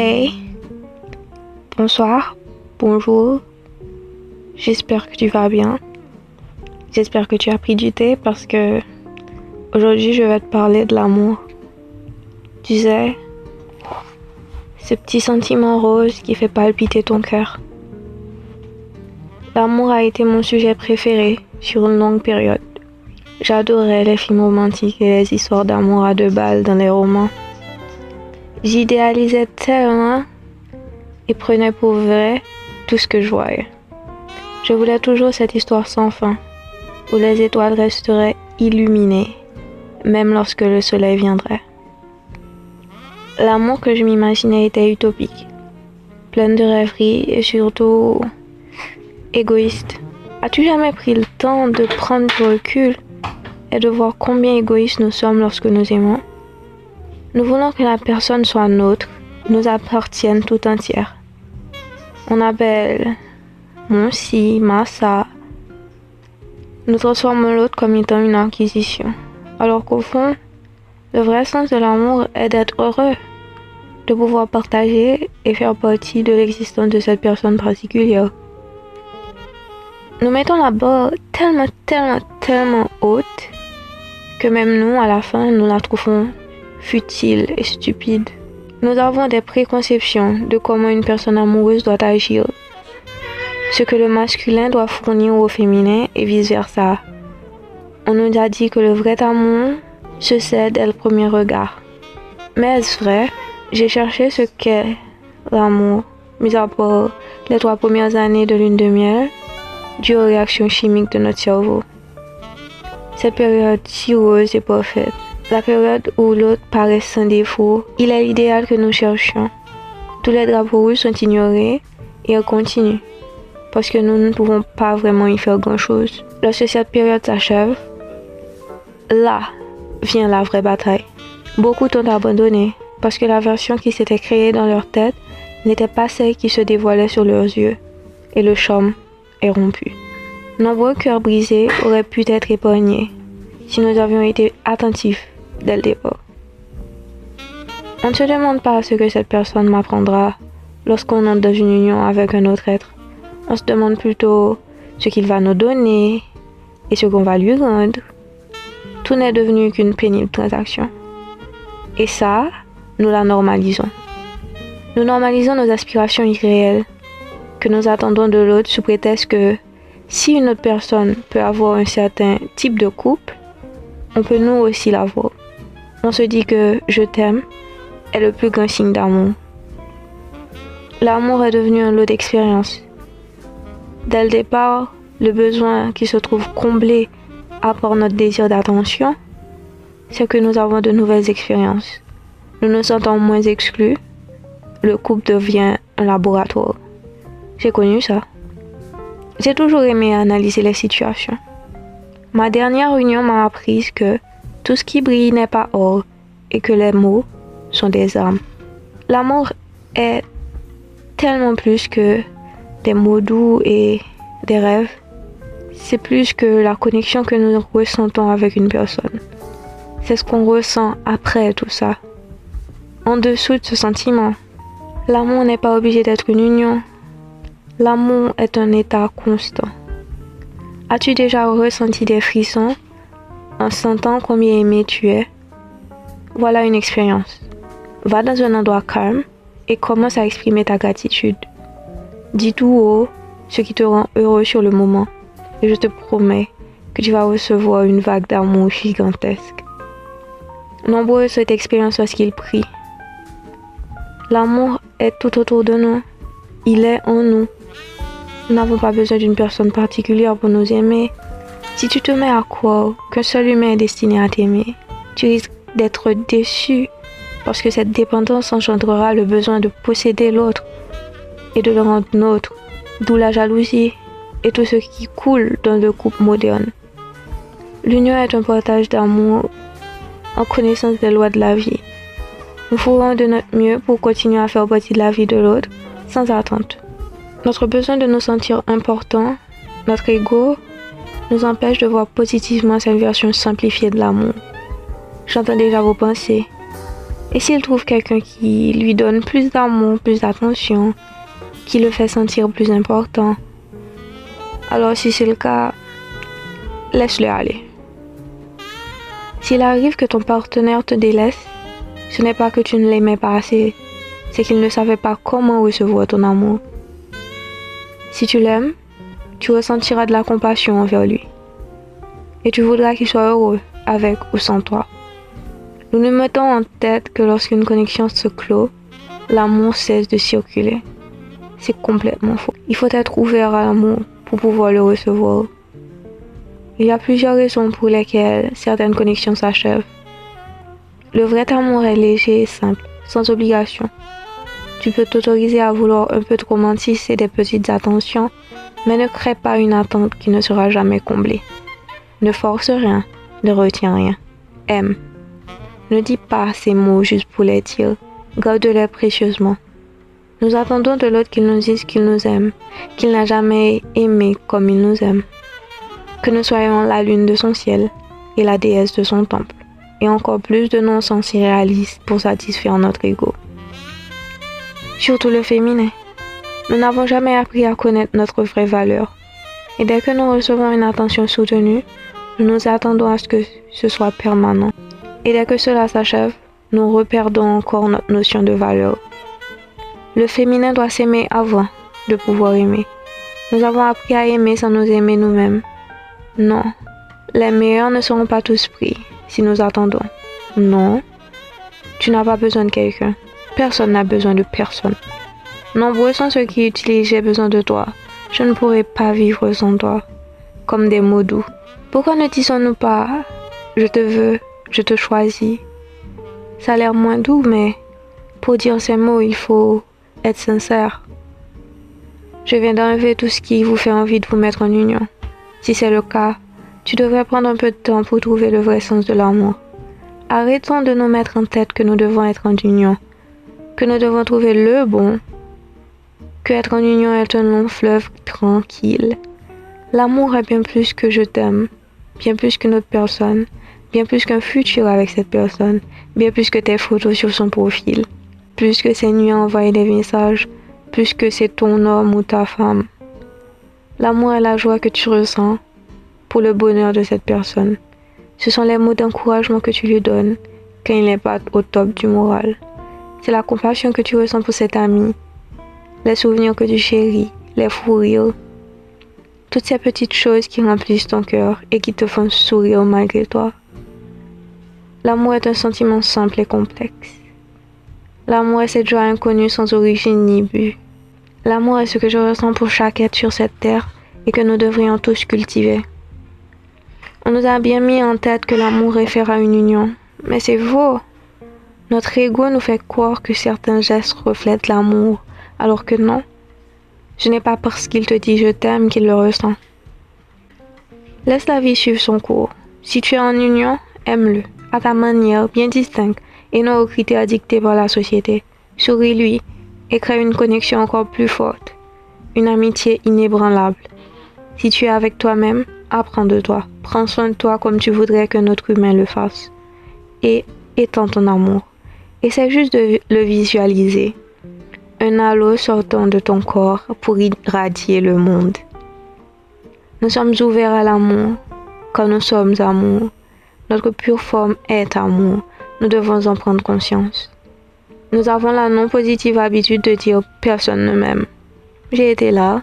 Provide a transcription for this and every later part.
Hey, bonsoir, bonjour. J'espère que tu vas bien. J'espère que tu as pris du thé parce que aujourd'hui je vais te parler de l'amour. Tu sais, ce petit sentiment rose qui fait palpiter ton cœur. L'amour a été mon sujet préféré sur une longue période. J'adorais les films romantiques et les histoires d'amour à deux balles dans les romans. J'idéalisais tellement et prenais pour vrai tout ce que je voyais. Je voulais toujours cette histoire sans fin, où les étoiles resteraient illuminées, même lorsque le soleil viendrait. L'amour que je m'imaginais était utopique, plein de rêveries et surtout égoïste. As-tu jamais pris le temps de prendre du recul et de voir combien égoïstes nous sommes lorsque nous aimons? Nous voulons que la personne soit nôtre, nous appartienne tout entière. On appelle mon si, ma ça. Nous transformons l'autre comme étant une acquisition. Alors qu'au fond, le vrai sens de l'amour est d'être heureux, de pouvoir partager et faire partie de l'existence de cette personne particulière. Nous mettons la barre tellement, tellement, tellement haute que même nous, à la fin, nous la trouvons futile et stupide? Nous avons des préconceptions de comment une personne amoureuse doit agir, ce que le masculin doit fournir au féminin et vice-versa. On nous a dit que le vrai amour se cède dès le premier regard. Mais est-ce vrai? J'ai cherché ce qu'est l'amour, mis à part les trois premières années de lune de miel, dû aux réactions chimiques de notre cerveau. Cette période si rose et parfaite la période où l'autre paraît sans défaut, il est l'idéal que nous cherchions. Tous les drapeaux rouges sont ignorés et on continue, parce que nous ne pouvons pas vraiment y faire grand-chose. Lorsque cette période s'achève, là vient la vraie bataille. Beaucoup t'ont abandonné, parce que la version qui s'était créée dans leur tête n'était pas celle qui se dévoilait sur leurs yeux, et le charme est rompu. Nombreux cœurs brisés auraient pu être épargnés si nous avions été attentifs dès le départ. On ne se demande pas ce que cette personne m'apprendra lorsqu'on entre dans une union avec un autre être. On se demande plutôt ce qu'il va nous donner et ce qu'on va lui rendre. Tout n'est devenu qu'une pénible transaction. Et ça, nous la normalisons. Nous normalisons nos aspirations irréelles que nous attendons de l'autre sous prétexte que si une autre personne peut avoir un certain type de couple, on peut nous aussi l'avoir. On se dit que je t'aime est le plus grand signe d'amour. L'amour est devenu un lot d'expérience. Dès le départ, le besoin qui se trouve comblé part notre désir d'attention, c'est que nous avons de nouvelles expériences. Nous nous sentons moins exclus. Le couple devient un laboratoire. J'ai connu ça. J'ai toujours aimé analyser les situations. Ma dernière réunion m'a appris que tout ce qui brille n'est pas or et que les mots sont des armes. L'amour est tellement plus que des mots doux et des rêves. C'est plus que la connexion que nous ressentons avec une personne. C'est ce qu'on ressent après tout ça. En dessous de ce sentiment, l'amour n'est pas obligé d'être une union. L'amour est un état constant. As-tu déjà ressenti des frissons en sentant combien aimé tu es. Voilà une expérience. Va dans un endroit calme et commence à exprimer ta gratitude. Dis tout haut ce qui te rend heureux sur le moment et je te promets que tu vas recevoir une vague d'amour gigantesque. Nombreux cette expérience lorsqu'il prie. L'amour est tout autour de nous. Il est en nous. Nous n'avons pas besoin d'une personne particulière pour nous aimer. Si tu te mets à croire qu'un seul humain est destiné à t'aimer, tu risques d'être déçu parce que cette dépendance engendrera le besoin de posséder l'autre et de le rendre nôtre, d'où la jalousie et tout ce qui coule dans le couple moderne. L'union est un partage d'amour en connaissance des lois de la vie. Nous ferons de notre mieux pour continuer à faire partie de la vie de l'autre sans attente. Notre besoin de nous sentir importants, notre ego nous empêche de voir positivement cette version simplifiée de l'amour. J'entends déjà vos pensées. Et s'il trouve quelqu'un qui lui donne plus d'amour, plus d'attention, qui le fait sentir plus important, alors si c'est le cas, laisse-le aller. S'il arrive que ton partenaire te délaisse, ce n'est pas que tu ne l'aimais pas assez, c'est qu'il ne savait pas comment recevoir ton amour. Si tu l'aimes, tu ressentiras de la compassion envers lui. Et tu voudras qu'il soit heureux avec ou sans toi. Nous nous mettons en tête que lorsqu'une connexion se clôt, l'amour cesse de circuler. C'est complètement faux. Il faut être ouvert à l'amour pour pouvoir le recevoir. Il y a plusieurs raisons pour lesquelles certaines connexions s'achèvent. Le vrai amour est léger et simple, sans obligation. Tu peux t'autoriser à vouloir un peu de romantisme et des petites attentions, mais ne crée pas une attente qui ne sera jamais comblée. Ne force rien, ne retiens rien. Aime. Ne dis pas ces mots juste pour les dire. Garde-les précieusement. Nous attendons de l'autre qu'il nous dise qu'il nous aime, qu'il n'a jamais aimé comme il nous aime. Que nous soyons la lune de son ciel et la déesse de son temple, et encore plus de non-sens irréalistes pour satisfaire notre ego. Surtout le féminin. Nous n'avons jamais appris à connaître notre vraie valeur. Et dès que nous recevons une attention soutenue, nous nous attendons à ce que ce soit permanent. Et dès que cela s'achève, nous reperdons encore notre notion de valeur. Le féminin doit s'aimer avant de pouvoir aimer. Nous avons appris à aimer sans nous aimer nous-mêmes. Non, les meilleurs ne seront pas tous pris si nous attendons. Non, tu n'as pas besoin de quelqu'un. Personne n'a besoin de personne. Nombreux sont ceux qui utilisent j'ai besoin de toi. Je ne pourrai pas vivre sans toi. Comme des mots doux. Pourquoi ne disons-nous pas je te veux, je te choisis? Ça a l'air moins doux, mais pour dire ces mots, il faut être sincère. Je viens d'enlever tout ce qui vous fait envie de vous mettre en union. Si c'est le cas, tu devrais prendre un peu de temps pour trouver le vrai sens de l'amour. Arrêtons de nous mettre en tête que nous devons être en union, que nous devons trouver le bon, être en union est un long fleuve tranquille. L'amour est bien plus que je t'aime, bien plus que notre personne, bien plus qu'un futur avec cette personne, bien plus que tes photos sur son profil plus que ces nuits à envoyer des messages, plus que c'est ton homme ou ta femme. L'amour et la joie que tu ressens pour le bonheur de cette personne. Ce sont les mots d'encouragement que tu lui donnes quand il n'est pas au top du moral. C'est la compassion que tu ressens pour cet ami, les souvenirs que tu chéris, les fous rires. Toutes ces petites choses qui remplissent ton cœur et qui te font sourire malgré toi. L'amour est un sentiment simple et complexe. L'amour est cette joie inconnue sans origine ni but. L'amour est ce que je ressens pour chaque être sur cette terre et que nous devrions tous cultiver. On nous a bien mis en tête que l'amour réfère à une union, mais c'est faux. Notre ego nous fait croire que certains gestes reflètent l'amour, alors que non. Ce n'est pas parce qu'il te dit je t'aime qu'il le ressent. Laisse la vie suivre son cours. Si tu es en union, aime-le, à ta manière bien distincte, et non aux critères dictés par la société. Souris-lui et crée une connexion encore plus forte, une amitié inébranlable. Si tu es avec toi-même, apprends de toi. Prends soin de toi comme tu voudrais qu'un autre humain le fasse. Et étends ton amour. Essaie juste de le visualiser. Un halo sortant de ton corps pour irradier le monde. Nous sommes ouverts à l'amour quand nous sommes amour. Notre pure forme est amour. Nous devons en prendre conscience. Nous avons la non positive habitude de dire personne ne m'aime. J'ai été là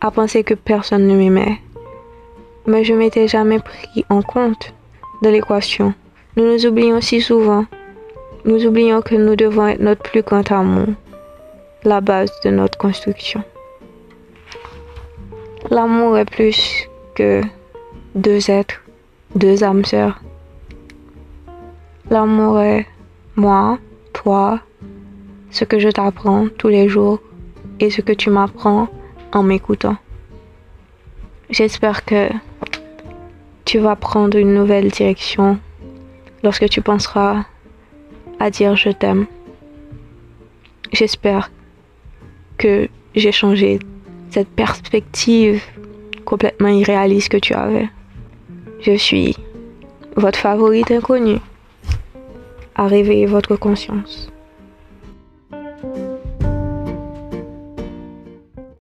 à penser que personne ne m'aimait. Mais je m'étais jamais pris en compte de l'équation. Nous nous oublions si souvent. Nous oublions que nous devons être notre plus grand amour, la base de notre construction. L'amour est plus que deux êtres, deux âmes sœurs. L'amour est moi, toi, ce que je t'apprends tous les jours et ce que tu m'apprends en m'écoutant. J'espère que tu vas prendre une nouvelle direction lorsque tu penseras à dire je t'aime. J'espère j'ai changé cette perspective complètement irréaliste que tu avais. Je suis votre favorite inconnue. à réveiller votre conscience.